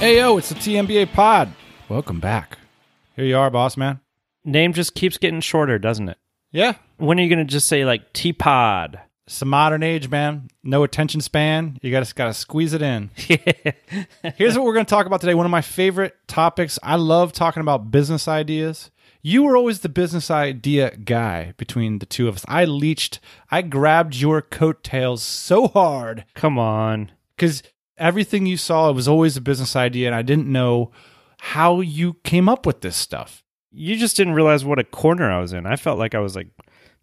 Hey yo, it's the TMBA pod. Welcome back. Here you are, boss man. Name just keeps getting shorter, doesn't it? Yeah. When are you going to just say like T Pod? It's a modern age, man. No attention span. You gotta gotta squeeze it in. Here's what we're gonna talk about today. One of my favorite topics. I love talking about business ideas. You were always the business idea guy between the two of us. I leached, I grabbed your coattails so hard Come on. because everything you saw it was always a business idea, and I didn't know how you came up with this stuff. You just didn't realize what a corner I was in. I felt like I was like,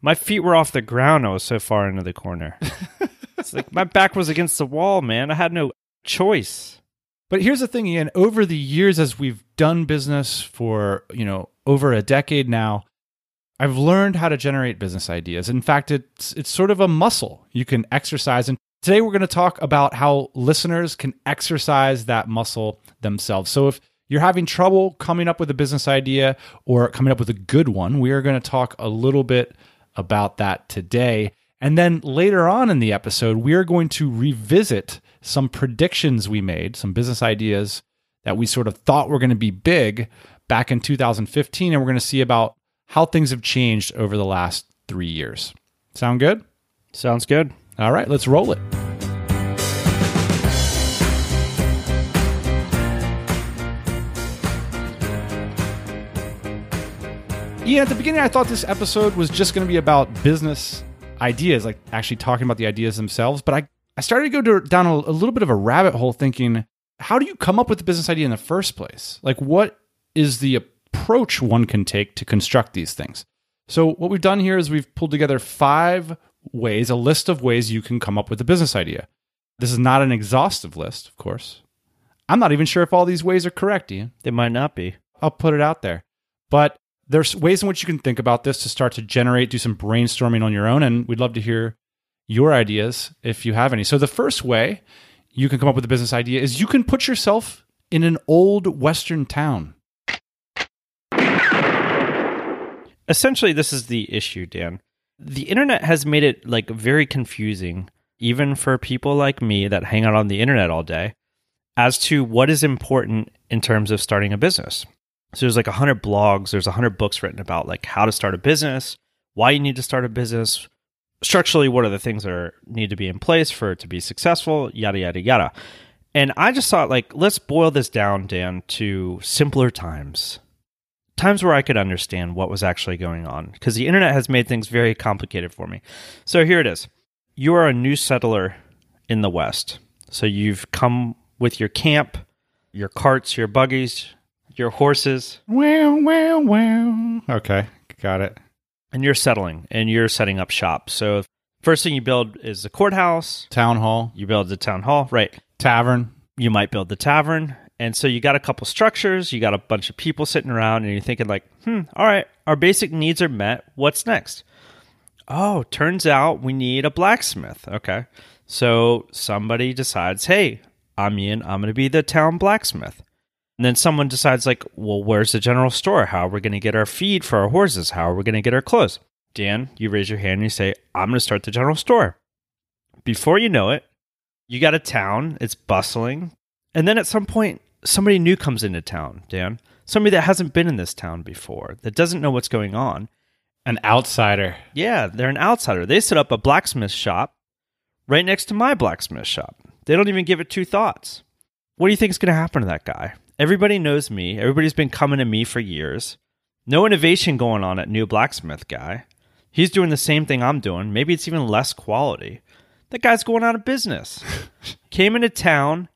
my feet were off the ground. I was so far into the corner. it's like my back was against the wall, man. I had no choice. But here's the thing, Ian. Over the years, as we've done business for you know over a decade now, I've learned how to generate business ideas. In fact, it's it's sort of a muscle you can exercise. And today we're going to talk about how listeners can exercise that muscle themselves. So if you're having trouble coming up with a business idea or coming up with a good one, we are going to talk a little bit about that today. And then later on in the episode, we are going to revisit some predictions we made, some business ideas that we sort of thought were going to be big back in 2015. And we're going to see about how things have changed over the last three years. Sound good? Sounds good. All right, let's roll it. Yeah, at the beginning, I thought this episode was just going to be about business ideas, like actually talking about the ideas themselves. But I, I started to go to, down a, a little bit of a rabbit hole thinking, how do you come up with the business idea in the first place? Like, what is the approach one can take to construct these things? So, what we've done here is we've pulled together five ways, a list of ways you can come up with a business idea. This is not an exhaustive list, of course. I'm not even sure if all these ways are correct, Ian. They might not be. I'll put it out there. But there's ways in which you can think about this to start to generate, do some brainstorming on your own. And we'd love to hear your ideas if you have any. So, the first way you can come up with a business idea is you can put yourself in an old Western town. Essentially, this is the issue, Dan. The internet has made it like very confusing, even for people like me that hang out on the internet all day, as to what is important in terms of starting a business. So there's like 100 blogs, there's 100 books written about like how to start a business, why you need to start a business, structurally what are the things that are need to be in place for it to be successful, yada yada yada. And I just thought like let's boil this down Dan to simpler times. Times where I could understand what was actually going on because the internet has made things very complicated for me. So here it is. You are a new settler in the West. So you've come with your camp, your carts, your buggies, your horses, Wow, wow, wow. Okay, got it. and you're settling and you're setting up shop. So first thing you build is the courthouse. Town hall, You build the town hall, right? tavern. You might build the tavern. And so you got a couple structures, you got a bunch of people sitting around, and you're thinking, like, hmm, all right, our basic needs are met. What's next? Oh, turns out we need a blacksmith. Okay. So somebody decides, hey, I'm Ian, I'm going to be the town blacksmith. And then someone decides, like, well, where's the general store? How are we going to get our feed for our horses? How are we going to get our clothes? Dan, you raise your hand and you say, I'm going to start the general store. Before you know it, you got a town, it's bustling. And then at some point, somebody new comes into town, Dan. Somebody that hasn't been in this town before, that doesn't know what's going on. An outsider. Yeah, they're an outsider. They set up a blacksmith shop right next to my blacksmith shop. They don't even give it two thoughts. What do you think is going to happen to that guy? Everybody knows me. Everybody's been coming to me for years. No innovation going on at new blacksmith guy. He's doing the same thing I'm doing. Maybe it's even less quality. That guy's going out of business. Came into town,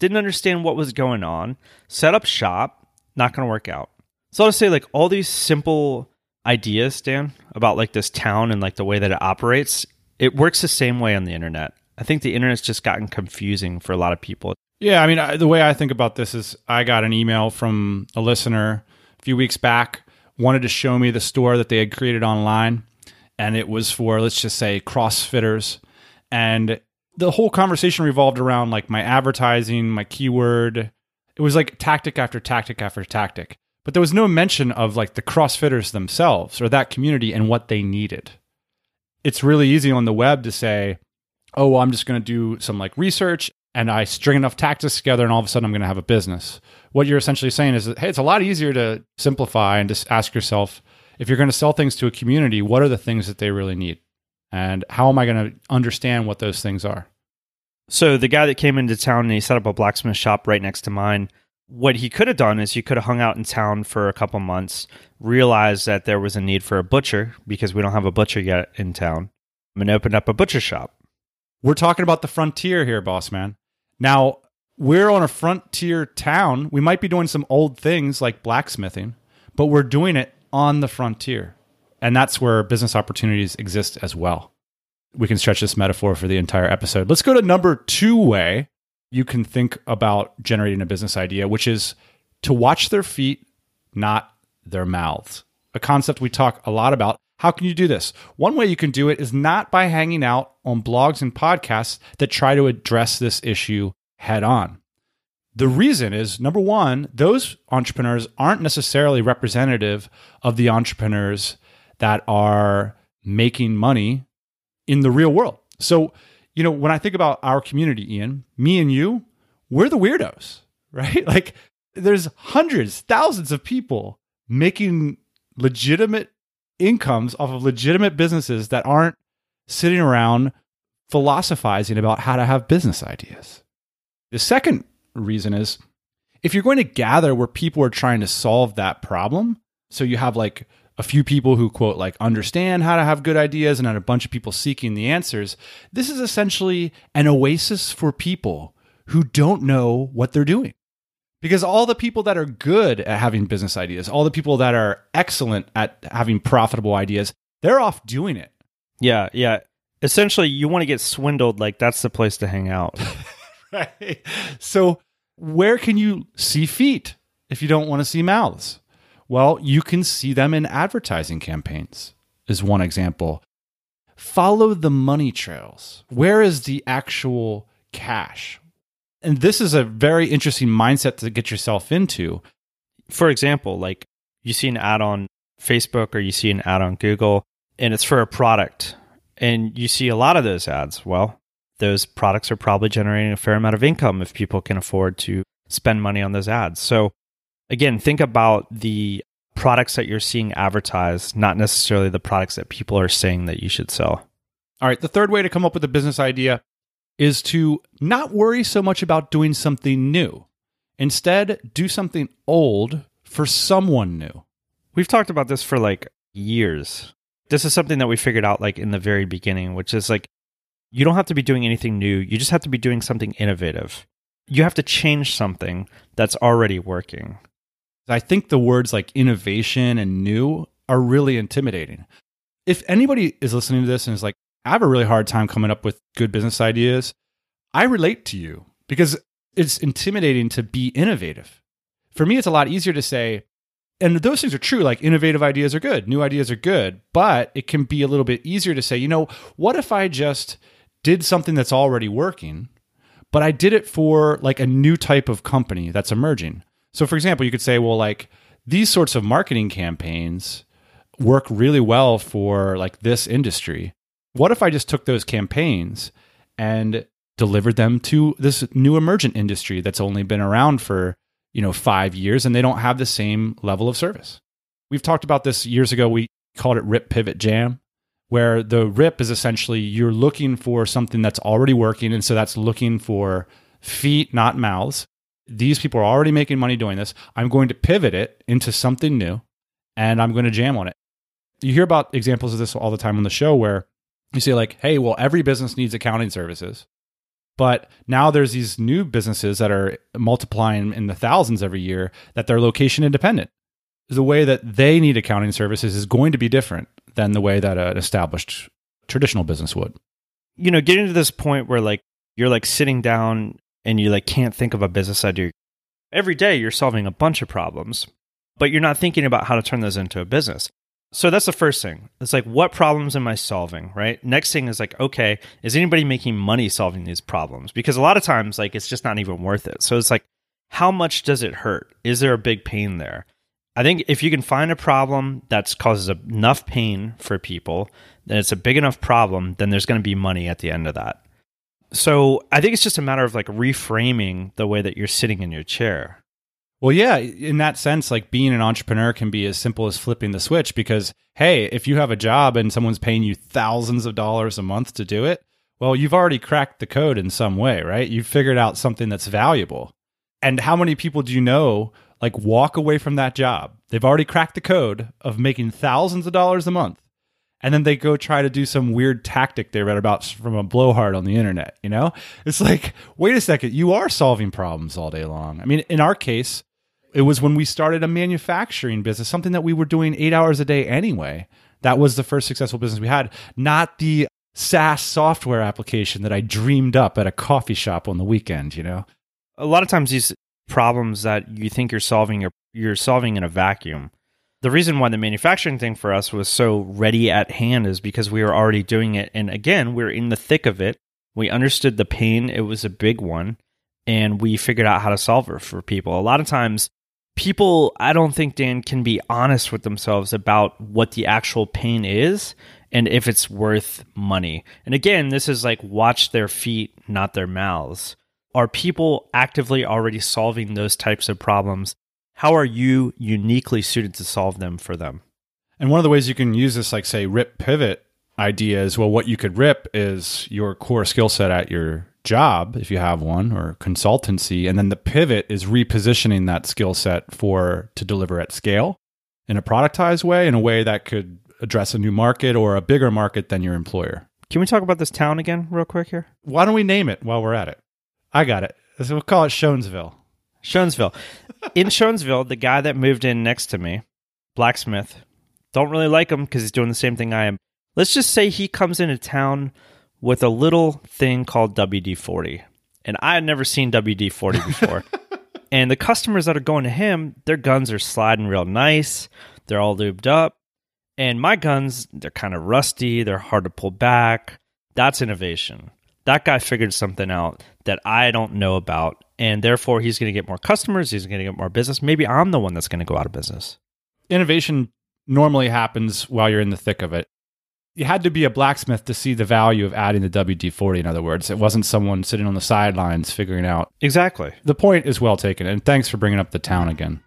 didn't understand what was going on, set up shop, not going to work out. So I'll just say, like, all these simple ideas, Dan, about like this town and like the way that it operates, it works the same way on the internet. I think the internet's just gotten confusing for a lot of people. Yeah, I mean, I, the way I think about this is I got an email from a listener a few weeks back, wanted to show me the store that they had created online, and it was for, let's just say, CrossFitters. And the whole conversation revolved around like my advertising, my keyword. It was like tactic after tactic after tactic. But there was no mention of like the CrossFitters themselves or that community and what they needed. It's really easy on the web to say, oh, well, I'm just going to do some like research and I string enough tactics together, and all of a sudden I'm going to have a business. What you're essentially saying is hey, it's a lot easier to simplify and just ask yourself if you're going to sell things to a community, what are the things that they really need? And how am I going to understand what those things are? So, the guy that came into town and he set up a blacksmith shop right next to mine, what he could have done is he could have hung out in town for a couple months, realized that there was a need for a butcher because we don't have a butcher yet in town, and opened up a butcher shop. We're talking about the frontier here, boss man. Now, we're on a frontier town. We might be doing some old things like blacksmithing, but we're doing it on the frontier. And that's where business opportunities exist as well. We can stretch this metaphor for the entire episode. Let's go to number two way you can think about generating a business idea, which is to watch their feet, not their mouths. A concept we talk a lot about. How can you do this? One way you can do it is not by hanging out on blogs and podcasts that try to address this issue head on. The reason is number one, those entrepreneurs aren't necessarily representative of the entrepreneurs that are making money in the real world. So, you know, when I think about our community, Ian, me and you, we're the weirdos, right? Like there's hundreds, thousands of people making legitimate incomes off of legitimate businesses that aren't sitting around philosophizing about how to have business ideas. The second reason is if you're going to gather where people are trying to solve that problem, so you have like a few people who quote like understand how to have good ideas and then a bunch of people seeking the answers, this is essentially an oasis for people who don't know what they're doing. Because all the people that are good at having business ideas, all the people that are excellent at having profitable ideas, they're off doing it. Yeah, yeah. Essentially, you want to get swindled, like that's the place to hang out. right. So, where can you see feet if you don't want to see mouths? Well, you can see them in advertising campaigns, is one example. Follow the money trails. Where is the actual cash? And this is a very interesting mindset to get yourself into. For example, like you see an ad on Facebook or you see an ad on Google and it's for a product and you see a lot of those ads. Well, those products are probably generating a fair amount of income if people can afford to spend money on those ads. So again, think about the products that you're seeing advertised, not necessarily the products that people are saying that you should sell. All right, the third way to come up with a business idea is to not worry so much about doing something new. Instead, do something old for someone new. We've talked about this for like years. This is something that we figured out like in the very beginning, which is like you don't have to be doing anything new. You just have to be doing something innovative. You have to change something that's already working. I think the words like innovation and new are really intimidating. If anybody is listening to this and is like, I have a really hard time coming up with good business ideas. I relate to you because it's intimidating to be innovative. For me, it's a lot easier to say, and those things are true, like innovative ideas are good, new ideas are good, but it can be a little bit easier to say, you know, what if I just did something that's already working, but I did it for like a new type of company that's emerging? So, for example, you could say, well, like these sorts of marketing campaigns work really well for like this industry what if I just took those campaigns and delivered them to this new emergent industry that's only been around for, you know, 5 years and they don't have the same level of service. We've talked about this years ago. We called it RIP Pivot Jam, where the RIP is essentially you're looking for something that's already working and so that's looking for feet, not mouths. These people are already making money doing this. I'm going to pivot it into something new and I'm going to jam on it. You hear about examples of this all the time on the show where you say like, hey, well, every business needs accounting services. But now there's these new businesses that are multiplying in the thousands every year that they're location independent. The way that they need accounting services is going to be different than the way that an established traditional business would. You know, getting to this point where like you're like sitting down and you like can't think of a business idea. Every day you're solving a bunch of problems, but you're not thinking about how to turn those into a business. So that's the first thing. It's like, what problems am I solving? Right. Next thing is like, okay, is anybody making money solving these problems? Because a lot of times, like, it's just not even worth it. So it's like, how much does it hurt? Is there a big pain there? I think if you can find a problem that causes enough pain for people, then it's a big enough problem, then there's going to be money at the end of that. So I think it's just a matter of like reframing the way that you're sitting in your chair. Well, yeah, in that sense, like being an entrepreneur can be as simple as flipping the switch because, hey, if you have a job and someone's paying you thousands of dollars a month to do it, well, you've already cracked the code in some way, right? You've figured out something that's valuable. And how many people do you know like walk away from that job? They've already cracked the code of making thousands of dollars a month. And then they go try to do some weird tactic they read about from a blowhard on the internet, you know? It's like, wait a second, you are solving problems all day long. I mean, in our case, it was when we started a manufacturing business, something that we were doing eight hours a day anyway. That was the first successful business we had, not the SaaS software application that I dreamed up at a coffee shop on the weekend, you know? A lot of times these problems that you think you're solving you're, you're solving in a vacuum. The reason why the manufacturing thing for us was so ready at hand is because we were already doing it. And again, we we're in the thick of it. We understood the pain, it was a big one, and we figured out how to solve it for people. A lot of times, people, I don't think, Dan, can be honest with themselves about what the actual pain is and if it's worth money. And again, this is like watch their feet, not their mouths. Are people actively already solving those types of problems? How are you uniquely suited to solve them for them? And one of the ways you can use this, like, say, rip pivot idea is well, what you could rip is your core skill set at your job if you have one or consultancy and then the pivot is repositioning that skill set for to deliver at scale in a productized way in a way that could address a new market or a bigger market than your employer. Can we talk about this town again real quick here? Why don't we name it while we're at it? I got it. So we'll call it shonesville. Shonesville in shonesville the guy that moved in next to me blacksmith don't really like him because he's doing the same thing i am let's just say he comes into town with a little thing called WD 40. And I had never seen WD 40 before. and the customers that are going to him, their guns are sliding real nice. They're all lubed up. And my guns, they're kind of rusty. They're hard to pull back. That's innovation. That guy figured something out that I don't know about. And therefore, he's going to get more customers. He's going to get more business. Maybe I'm the one that's going to go out of business. Innovation normally happens while you're in the thick of it you had to be a blacksmith to see the value of adding the WD 40, in other words. It wasn't someone sitting on the sidelines figuring out. Exactly. The point is well taken. And thanks for bringing up the town again.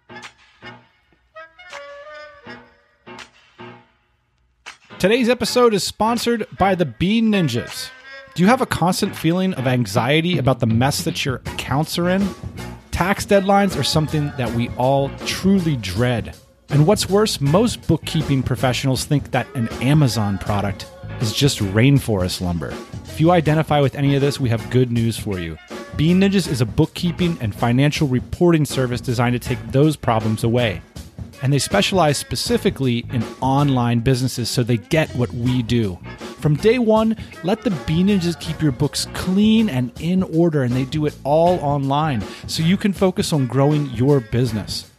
Today's episode is sponsored by the Bean Ninjas. Do you have a constant feeling of anxiety about the mess that your accounts are in? Tax deadlines are something that we all truly dread. And what's worse, most bookkeeping professionals think that an Amazon product is just rainforest lumber. If you identify with any of this, we have good news for you. Bean Ninjas is a bookkeeping and financial reporting service designed to take those problems away. And they specialize specifically in online businesses, so they get what we do. From day one, let the Bean Ninjas keep your books clean and in order, and they do it all online, so you can focus on growing your business.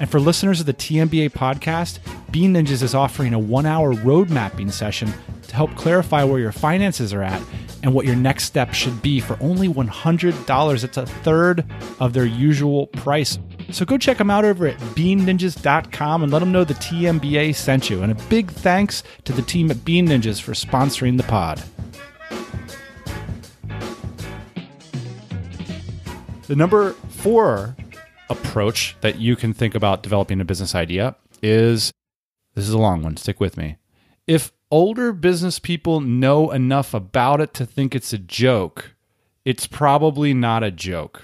And for listeners of the TMBA podcast, Bean Ninjas is offering a one hour road mapping session to help clarify where your finances are at and what your next step should be for only $100. It's a third of their usual price. So go check them out over at beanninjas.com and let them know the TMBA sent you. And a big thanks to the team at Bean Ninjas for sponsoring the pod. The number four approach that you can think about developing a business idea is this is a long one, stick with me. If older business people know enough about it to think it's a joke, it's probably not a joke.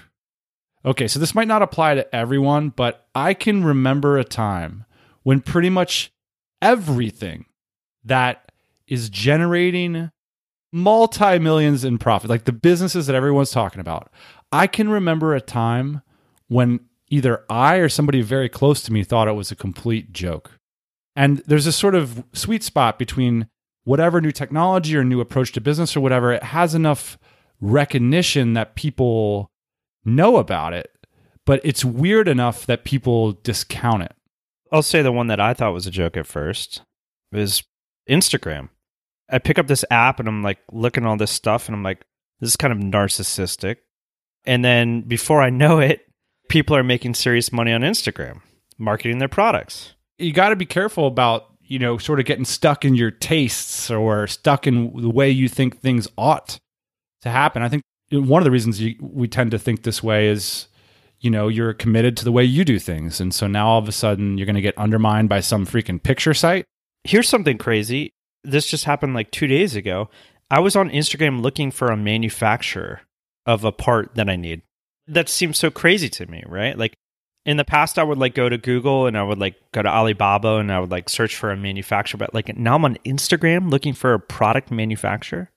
Okay, so this might not apply to everyone, but I can remember a time when pretty much everything that is generating multi millions in profit, like the businesses that everyone's talking about, I can remember a time when either I or somebody very close to me thought it was a complete joke. And there's a sort of sweet spot between whatever new technology or new approach to business or whatever, it has enough recognition that people know about it, but it's weird enough that people discount it. I'll say the one that I thought was a joke at first is Instagram. I pick up this app and I'm like looking at all this stuff and I'm like, this is kind of narcissistic. And then before I know it, people are making serious money on Instagram, marketing their products. You got to be careful about, you know, sort of getting stuck in your tastes or stuck in the way you think things ought to happen. I think one of the reasons you, we tend to think this way is, you know, you're committed to the way you do things. And so now all of a sudden you're going to get undermined by some freaking picture site. Here's something crazy. This just happened like two days ago. I was on Instagram looking for a manufacturer of a part that I need. That seems so crazy to me, right? Like in the past, I would like go to Google and I would like go to Alibaba and I would like search for a manufacturer. But like now I'm on Instagram looking for a product manufacturer.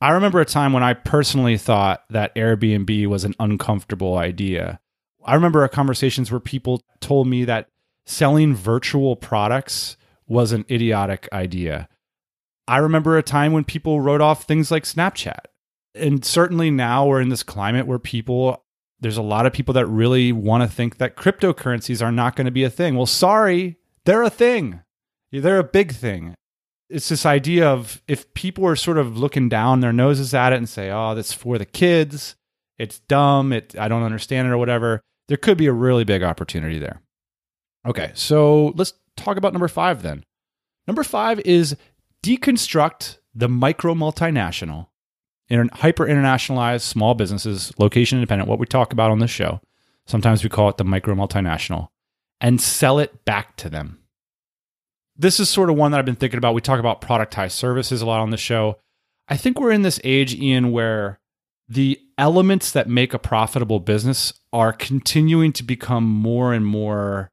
I remember a time when I personally thought that Airbnb was an uncomfortable idea. I remember conversations where people told me that selling virtual products was an idiotic idea. I remember a time when people wrote off things like Snapchat. And certainly now we're in this climate where people, there's a lot of people that really want to think that cryptocurrencies are not going to be a thing. Well, sorry, they're a thing. They're a big thing it's this idea of if people are sort of looking down their noses at it and say, "Oh, that's for the kids. It's dumb. It I don't understand it or whatever." There could be a really big opportunity there. Okay, so let's talk about number 5 then. Number 5 is deconstruct the micro multinational in hyper internationalized small businesses, location independent, what we talk about on this show. Sometimes we call it the micro multinational and sell it back to them this is sort of one that I've been thinking about. We talk about productized services a lot on the show. I think we're in this age, Ian, where the elements that make a profitable business are continuing to become more and more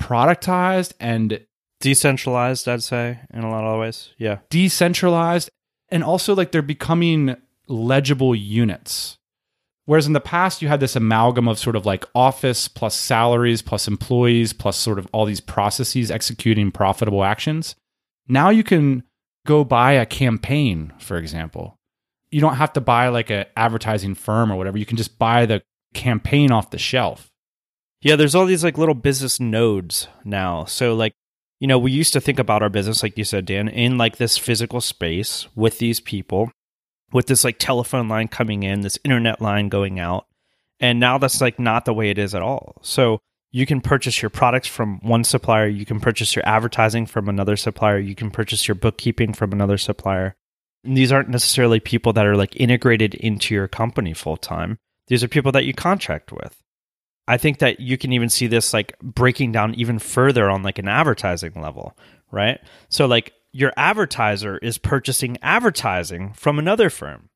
productized and decentralized, I'd say, in a lot of ways. Yeah. Decentralized. And also, like, they're becoming legible units. Whereas in the past, you had this amalgam of sort of like office plus salaries plus employees plus sort of all these processes executing profitable actions. Now you can go buy a campaign, for example. You don't have to buy like an advertising firm or whatever. You can just buy the campaign off the shelf. Yeah, there's all these like little business nodes now. So like, you know, we used to think about our business, like you said, Dan, in like this physical space with these people with this like telephone line coming in, this internet line going out. And now that's like not the way it is at all. So you can purchase your products from one supplier, you can purchase your advertising from another supplier, you can purchase your bookkeeping from another supplier. And these aren't necessarily people that are like integrated into your company full time. These are people that you contract with. I think that you can even see this like breaking down even further on like an advertising level, right? So like your advertiser is purchasing advertising from another firm.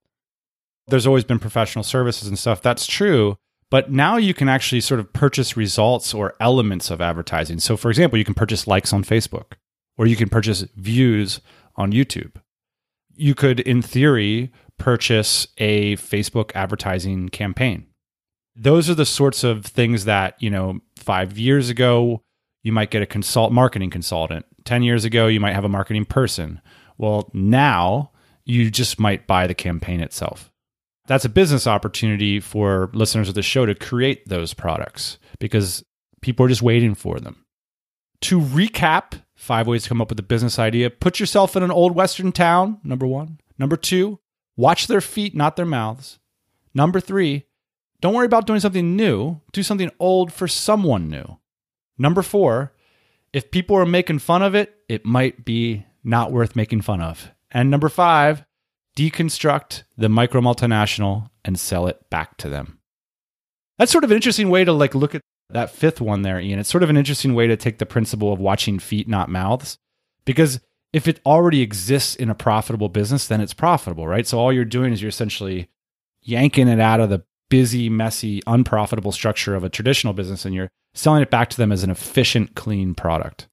There's always been professional services and stuff. That's true. But now you can actually sort of purchase results or elements of advertising. So, for example, you can purchase likes on Facebook or you can purchase views on YouTube. You could, in theory, purchase a Facebook advertising campaign. Those are the sorts of things that, you know, five years ago, you might get a consult marketing consultant 10 years ago, you might have a marketing person. Well, now you just might buy the campaign itself. That's a business opportunity for listeners of the show to create those products because people are just waiting for them. To recap, five ways to come up with a business idea put yourself in an old Western town, number one. Number two, watch their feet, not their mouths. Number three, don't worry about doing something new, do something old for someone new. Number four, if people are making fun of it, it might be not worth making fun of. And number five, deconstruct the micro multinational and sell it back to them. That's sort of an interesting way to like look at that fifth one there, Ian. It's sort of an interesting way to take the principle of watching feet, not mouths, because if it already exists in a profitable business, then it's profitable, right? So all you're doing is you're essentially yanking it out of the busy, messy, unprofitable structure of a traditional business and you're selling it back to them as an efficient, clean product.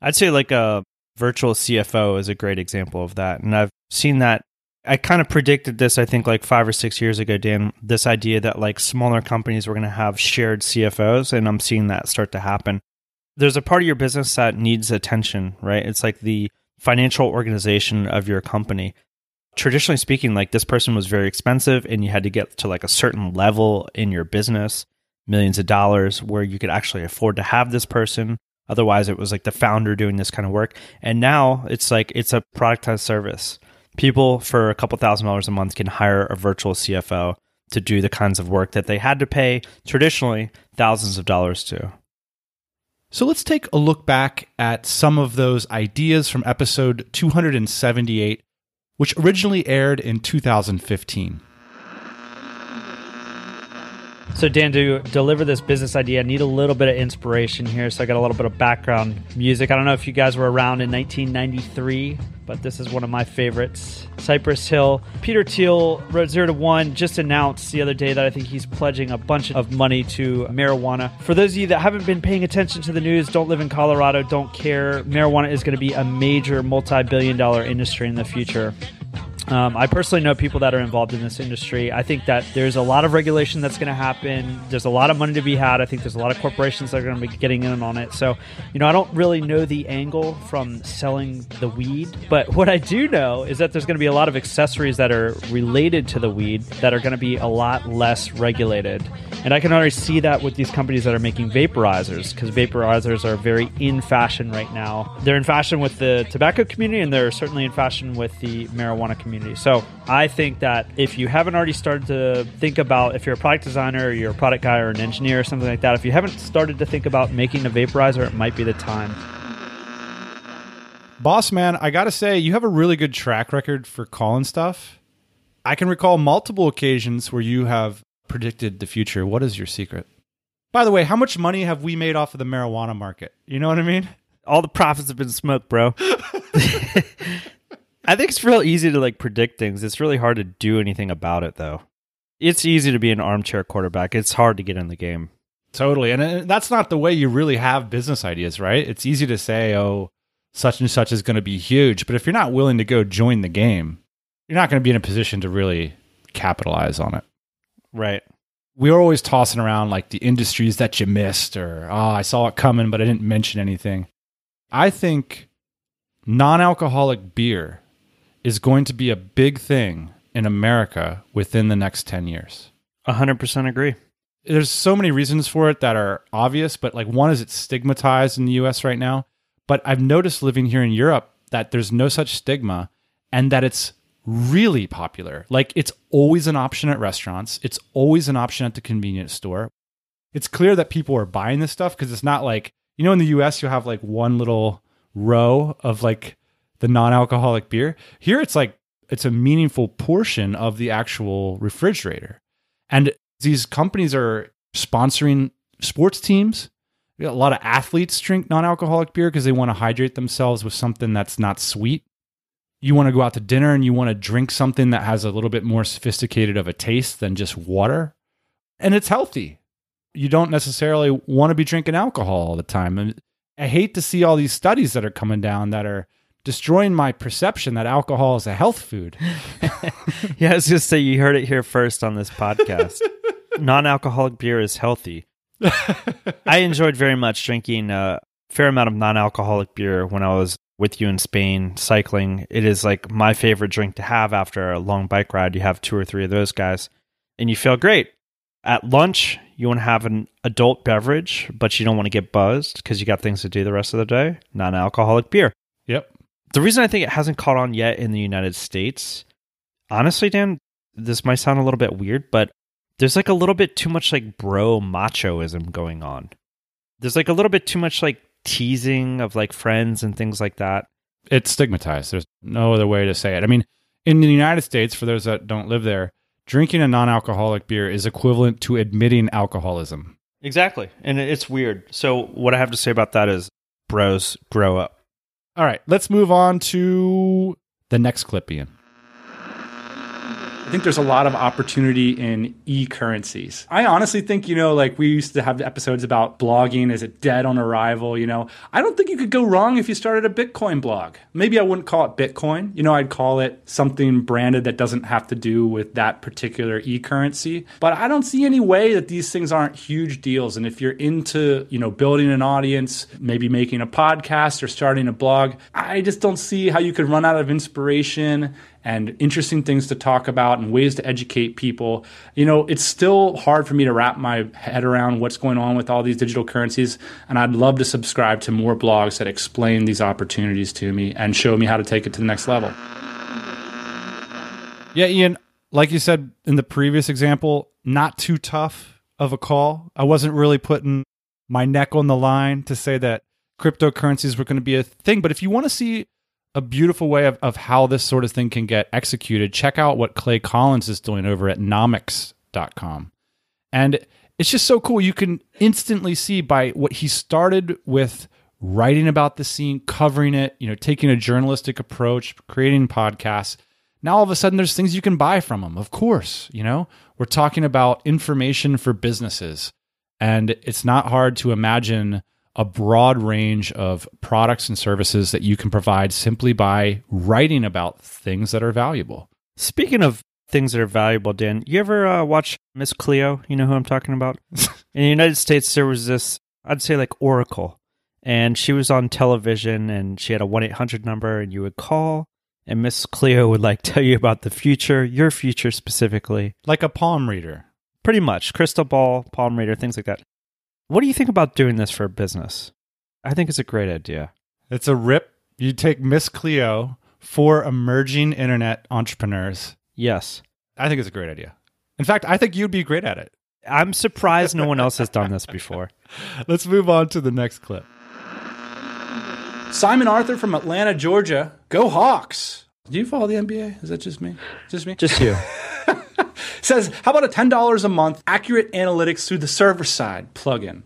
I'd say like a virtual CFO is a great example of that. And I've seen that. I kind of predicted this, I think, like five or six years ago, Dan, this idea that like smaller companies were going to have shared CFOs. And I'm seeing that start to happen. There's a part of your business that needs attention, right? It's like the financial organization of your company. traditionally speaking, like this person was very expensive and you had to get to like a certain level in your business, millions of dollars, where you could actually afford to have this person. Otherwise, it was like the founder doing this kind of work. And now it's like it's a product productized service. People for a couple thousand dollars a month can hire a virtual CFO to do the kinds of work that they had to pay traditionally thousands of dollars to. So let's take a look back at some of those ideas from episode 278, which originally aired in 2015. So, Dan, to deliver this business idea, I need a little bit of inspiration here. So, I got a little bit of background music. I don't know if you guys were around in 1993, but this is one of my favorites Cypress Hill. Peter Thiel wrote Zero to One, just announced the other day that I think he's pledging a bunch of money to marijuana. For those of you that haven't been paying attention to the news, don't live in Colorado, don't care, marijuana is going to be a major multi billion dollar industry in the future. Um, I personally know people that are involved in this industry. I think that there's a lot of regulation that's going to happen. There's a lot of money to be had. I think there's a lot of corporations that are going to be getting in on it. So, you know, I don't really know the angle from selling the weed, but what I do know is that there's going to be a lot of accessories that are related to the weed that are going to be a lot less regulated. And I can already see that with these companies that are making vaporizers because vaporizers are very in fashion right now. They're in fashion with the tobacco community and they're certainly in fashion with the marijuana community community. So I think that if you haven't already started to think about, if you're a product designer, or you're a product guy, or an engineer, or something like that, if you haven't started to think about making a vaporizer, it might be the time. Boss man, I got to say, you have a really good track record for calling stuff. I can recall multiple occasions where you have predicted the future. What is your secret? By the way, how much money have we made off of the marijuana market? You know what I mean? All the profits have been smoked, bro. I think it's real easy to like predict things. It's really hard to do anything about it though. It's easy to be an armchair quarterback. It's hard to get in the game. Totally. And uh, that's not the way you really have business ideas, right? It's easy to say, "Oh, such and such is going to be huge," but if you're not willing to go join the game, you're not going to be in a position to really capitalize on it. Right. We are always tossing around like the industries that you missed or, "Oh, I saw it coming, but I didn't mention anything." I think non-alcoholic beer is going to be a big thing in America within the next 10 years. 100% agree. There's so many reasons for it that are obvious, but like one is it's stigmatized in the US right now. But I've noticed living here in Europe that there's no such stigma and that it's really popular. Like it's always an option at restaurants, it's always an option at the convenience store. It's clear that people are buying this stuff because it's not like, you know, in the US, you'll have like one little row of like the non-alcoholic beer. Here it's like it's a meaningful portion of the actual refrigerator. And these companies are sponsoring sports teams. A lot of athletes drink non-alcoholic beer because they want to hydrate themselves with something that's not sweet. You want to go out to dinner and you want to drink something that has a little bit more sophisticated of a taste than just water. And it's healthy. You don't necessarily want to be drinking alcohol all the time. And I hate to see all these studies that are coming down that are destroying my perception that alcohol is a health food. yeah, I was just say you heard it here first on this podcast. non-alcoholic beer is healthy. I enjoyed very much drinking a fair amount of non-alcoholic beer when I was with you in Spain cycling. It is like my favorite drink to have after a long bike ride. You have two or three of those guys and you feel great. At lunch, you want to have an adult beverage, but you don't want to get buzzed because you got things to do the rest of the day. Non alcoholic beer. The reason I think it hasn't caught on yet in the United States, honestly, Dan, this might sound a little bit weird, but there's like a little bit too much like bro machoism going on. There's like a little bit too much like teasing of like friends and things like that. It's stigmatized. There's no other way to say it. I mean, in the United States, for those that don't live there, drinking a non alcoholic beer is equivalent to admitting alcoholism. Exactly. And it's weird. So, what I have to say about that is bros, grow up. All right, let's move on to the next clip, Ian. I think there's a lot of opportunity in e currencies. I honestly think, you know, like we used to have episodes about blogging. Is it dead on arrival? You know, I don't think you could go wrong if you started a Bitcoin blog. Maybe I wouldn't call it Bitcoin. You know, I'd call it something branded that doesn't have to do with that particular e currency. But I don't see any way that these things aren't huge deals. And if you're into, you know, building an audience, maybe making a podcast or starting a blog, I just don't see how you could run out of inspiration and interesting things to talk about and ways to educate people. You know, it's still hard for me to wrap my head around what's going on with all these digital currencies. And I'd love to subscribe to more blogs that explain these opportunities to me and show me how to take it to the next level. Yeah, Ian, like you said in the previous example, not too tough of a call. I wasn't really putting my neck on the line to say that cryptocurrencies were going to be a thing. But if you want to see a beautiful way of, of how this sort of thing can get executed, check out what Clay Collins is doing over at nomics.com. And it's just so cool. You can instantly see by what he started with writing about the scene, covering it, you know, taking a journalistic approach, creating podcasts. Now all of a sudden there's things you can buy from him. Of course, you know, we're talking about information for businesses. And it's not hard to imagine a broad range of products and services that you can provide simply by writing about things that are valuable. Speaking of things that are valuable, Dan, you ever uh, watch Miss Cleo? You know who I'm talking about? In the United States, there was this, I'd say like Oracle, and she was on television and she had a 1 800 number, and you would call, and Miss Cleo would like tell you about the future, your future specifically. Like a palm reader. Pretty much. Crystal ball, palm reader, things like that. What do you think about doing this for a business? I think it's a great idea. It's a rip. You take Miss Cleo for emerging internet entrepreneurs. Yes. I think it's a great idea. In fact, I think you'd be great at it. I'm surprised no one else has done this before. Let's move on to the next clip. Simon Arthur from Atlanta, Georgia. Go Hawks. Do you follow the NBA? Is that just me? Just me? Just you. Says, how about a $10 a month accurate analytics through the server side plugin?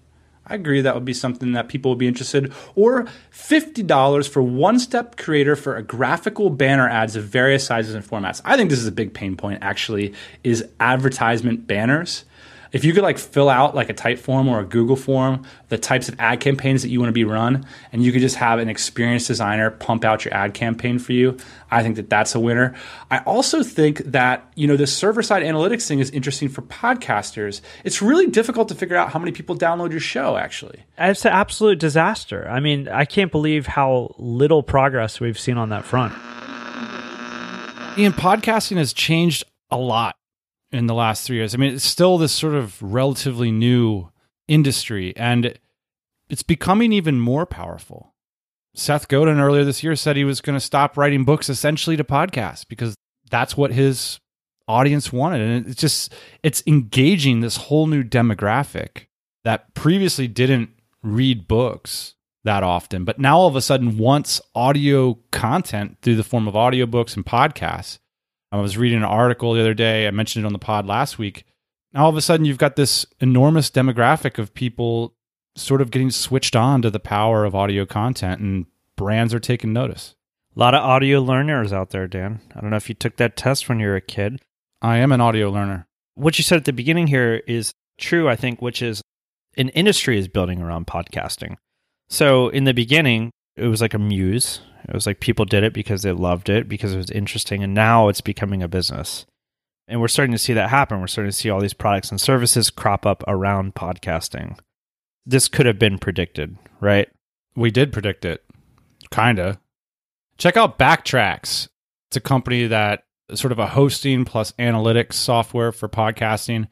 I agree that would be something that people would be interested. Or $50 for one step creator for a graphical banner ads of various sizes and formats. I think this is a big pain point actually, is advertisement banners if you could like fill out like a Typeform or a Google form, the types of ad campaigns that you want to be run, and you could just have an experienced designer pump out your ad campaign for you, I think that that's a winner. I also think that, you know, the server side analytics thing is interesting for podcasters. It's really difficult to figure out how many people download your show, actually. It's an absolute disaster. I mean, I can't believe how little progress we've seen on that front. Ian, podcasting has changed a lot in the last three years. I mean, it's still this sort of relatively new industry, and it's becoming even more powerful. Seth Godin earlier this year said he was going to stop writing books essentially to podcasts because that's what his audience wanted. And it's just, it's engaging this whole new demographic that previously didn't read books that often, but now all of a sudden wants audio content through the form of audiobooks and podcasts. Um, I was reading an article the other day. I mentioned it on the pod last week. Now all of a sudden, you've got this enormous demographic of people sort of getting switched on to the power of audio content, and brands are taking notice. A lot of audio learners out there, Dan. I don't know if you took that test when you were a kid. I am an audio learner. What you said at the beginning here is true, I think, which is an industry is building around podcasting. So in the beginning, it was like a muse. It was like people did it because they loved it, because it was interesting. And now it's becoming a business. And we're starting to see that happen. We're starting to see all these products and services crop up around podcasting. This could have been predicted, right? We did predict it. Kinda. Check out Backtracks. It's a company that sort of a hosting plus analytics software for podcasting.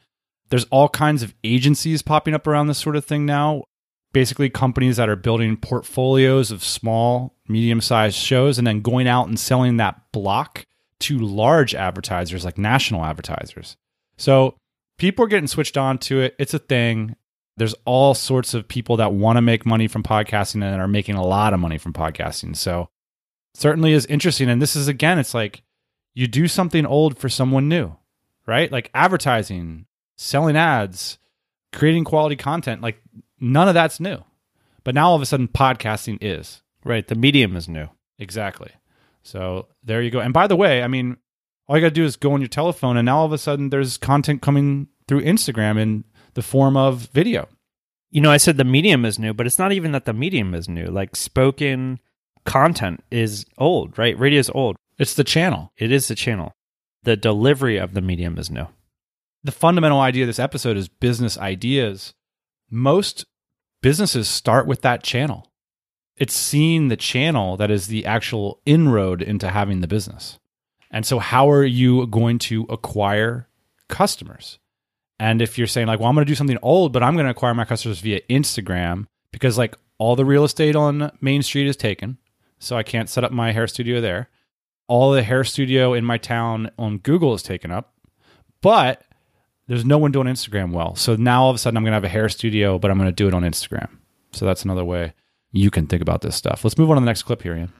There's all kinds of agencies popping up around this sort of thing now basically companies that are building portfolios of small, medium sized shows and then going out and selling that block to large advertisers like national advertisers. So people are getting switched on to it. It's a thing. There's all sorts of people that want to make money from podcasting and are making a lot of money from podcasting. So certainly is interesting. And this is again, it's like you do something old for someone new, right? Like advertising, selling ads, creating quality content. Like None of that's new. But now all of a sudden, podcasting is. Right. The medium is new. Exactly. So there you go. And by the way, I mean, all you got to do is go on your telephone, and now all of a sudden, there's content coming through Instagram in the form of video. You know, I said the medium is new, but it's not even that the medium is new. Like spoken content is old, right? Radio is old. It's the channel. It is the channel. The delivery of the medium is new. The fundamental idea of this episode is business ideas most businesses start with that channel. It's seeing the channel that is the actual inroad into having the business. And so, how are you going to acquire customers? And if you're saying, like, well, I'm going to do something old, but I'm going to acquire my customers via Instagram because, like, all the real estate on Main Street is taken. So I can't set up my hair studio there. All the hair studio in my town on Google is taken up. But there's no one doing Instagram well. So now all of a sudden I'm going to have a hair studio, but I'm going to do it on Instagram. So that's another way you can think about this stuff. Let's move on to the next clip here, Ian.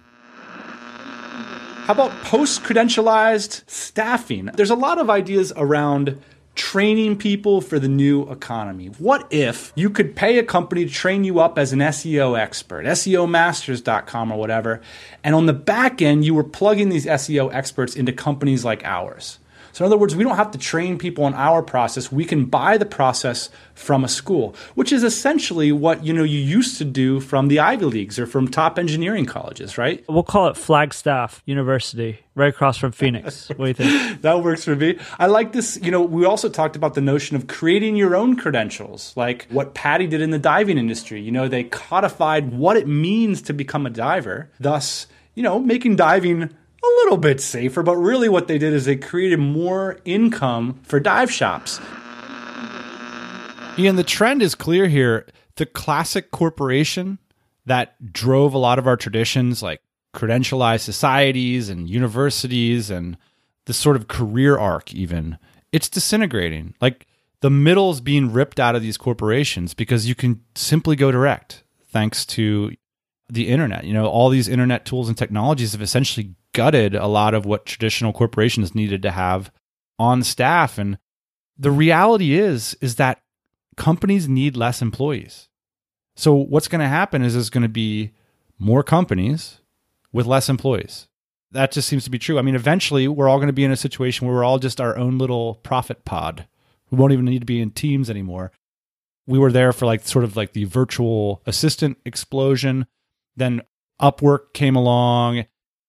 How about post credentialized staffing? There's a lot of ideas around training people for the new economy. What if you could pay a company to train you up as an SEO expert, SEOmasters.com or whatever, and on the back end, you were plugging these SEO experts into companies like ours? So, in other words, we don't have to train people on our process. We can buy the process from a school, which is essentially what you know you used to do from the Ivy Leagues or from top engineering colleges, right? We'll call it Flagstaff University, right across from Phoenix. what do you think? that works for me. I like this. You know, we also talked about the notion of creating your own credentials, like what PADI did in the diving industry. You know, they codified what it means to become a diver, thus, you know, making diving a little bit safer, but really what they did is they created more income for dive shops. Ian, the trend is clear here. The classic corporation that drove a lot of our traditions, like credentialized societies and universities and the sort of career arc, even, it's disintegrating. Like the middle is being ripped out of these corporations because you can simply go direct thanks to the internet. You know, all these internet tools and technologies have essentially gutted a lot of what traditional corporations needed to have on staff and the reality is is that companies need less employees. So what's going to happen is there's going to be more companies with less employees. That just seems to be true. I mean, eventually we're all going to be in a situation where we're all just our own little profit pod. We won't even need to be in teams anymore. We were there for like sort of like the virtual assistant explosion. Then Upwork came along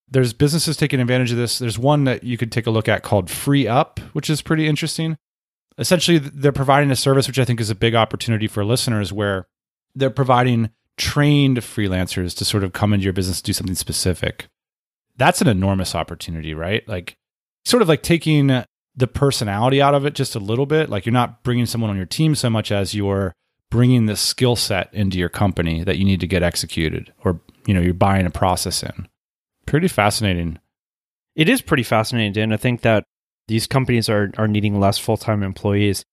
there's businesses taking advantage of this. There's one that you could take a look at called FreeeUp, which is pretty interesting. Essentially, they're providing a service which I think is a big opportunity for listeners where they're providing trained freelancers to sort of come into your business to do something specific. That's an enormous opportunity, right? Like, sort of like taking the personality out of it just a little bit. Like, you're not bringing someone on your team so much as you're bringing the skill set into your company that you need to get executed or, you know, you're buying a process in pretty fascinating. It is pretty fascinating, Dan. I think that these companies are are needing less full time employees,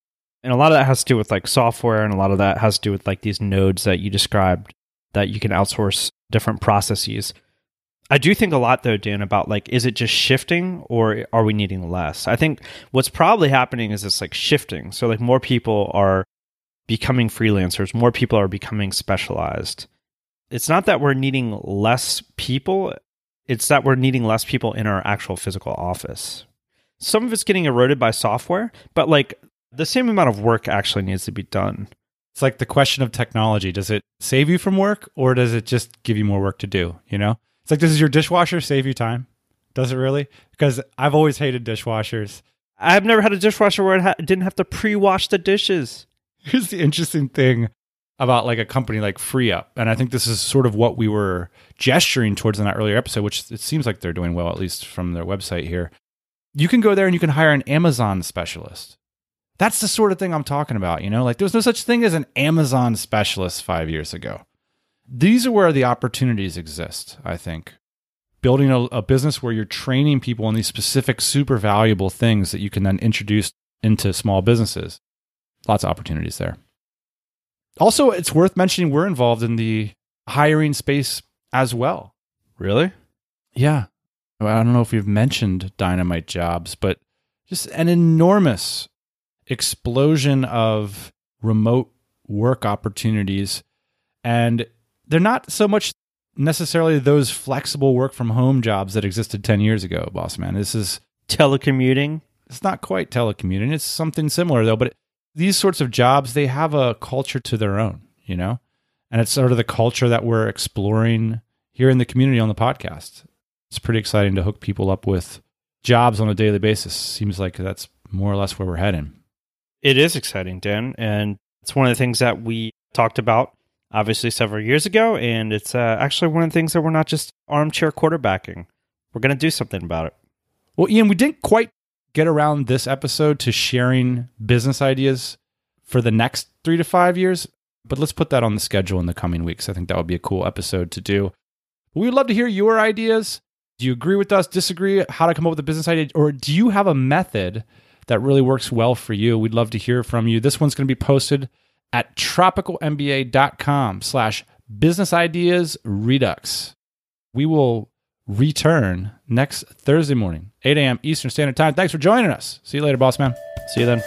and a lot of that has to do with like software, and a lot of that has to do with like these nodes that you described that you can outsource different processes. I do think a lot though, Dan, about like, is it just shifting or are we needing less? I think what's probably happening is it's like shifting. So like more people are becoming freelancers, more people are becoming specialized. It's not that we're needing less people it's that we're needing less people in our actual physical office. Some of it's getting eroded by software, but like the same amount of work actually needs to be done. It's like the question of technology. Does it save you from work or does it just give you more work to do? You know? It's like, does your dishwasher save you time? Does it really? Because I've always hated dishwashers. I've never had a dishwasher where I ha- didn't have to pre wash the dishes. Here's the interesting thing about like a company like FreeeUp and I think this is sort of what we were gesturing towards in that earlier episode, which it seems like they're doing well, at least from their website here. You can go there and you can hire an Amazon specialist. That's the sort of thing I'm talking about, you know? Like there was no such thing as an Amazon specialist 5 years ago. These are where the opportunities exist, I think. Building a, a business where you're training people on these specific super valuable things that you can then introduce into small businesses. Lots of opportunities there. Also, it's worth mentioning we're involved in the hiring space as well. Really? Yeah. I don't know if we've mentioned dynamite jobs, but just an enormous explosion of remote work opportunities. And they're not so much necessarily those flexible work from home jobs that existed 10 years ago, boss man. This is telecommuting. It's not quite telecommuting. It's something similar though, but these sorts of jobs, they have a culture to their own, you know? And it's sort of the culture that we're exploring here in the community on the podcast. It's pretty exciting to hook people up with jobs on a daily basis. Seems like that's more or less where we're heading. It is exciting, Dan. And it's one of the things that we talked about obviously several years ago. And it's uh, actually one of the things that we're not just armchair quarterbacking. We're going to do something about it. Well, Ian, we didn't quite get around this episode to sharing business ideas for the next three to five years, but let's put that on the schedule in the coming weeks. I think that would be a cool episode to do. We would love to hear your ideas. Do you agree with us, disagree, how to come up with a business idea, or do you have a method that really works well for you? We'd love to hear from you. This one's going to be posted at tropicalmba.com slash business ideas redux. We will return next Thursday morning, 8 a.m. Eastern Standard Time. Thanks for joining us. See you later, boss man. See you then.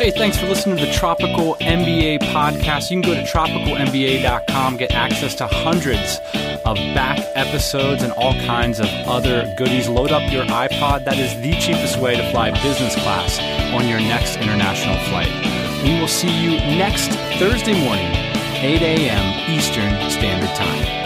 Hey, thanks for listening to the Tropical MBA podcast. You can go to tropicalmba.com, get access to hundreds of back episodes and all kinds of other goodies. Load up your iPod. That is the cheapest way to fly business class on your next international flight. We will see you next Thursday morning, 8 a.m. Eastern Standard Time.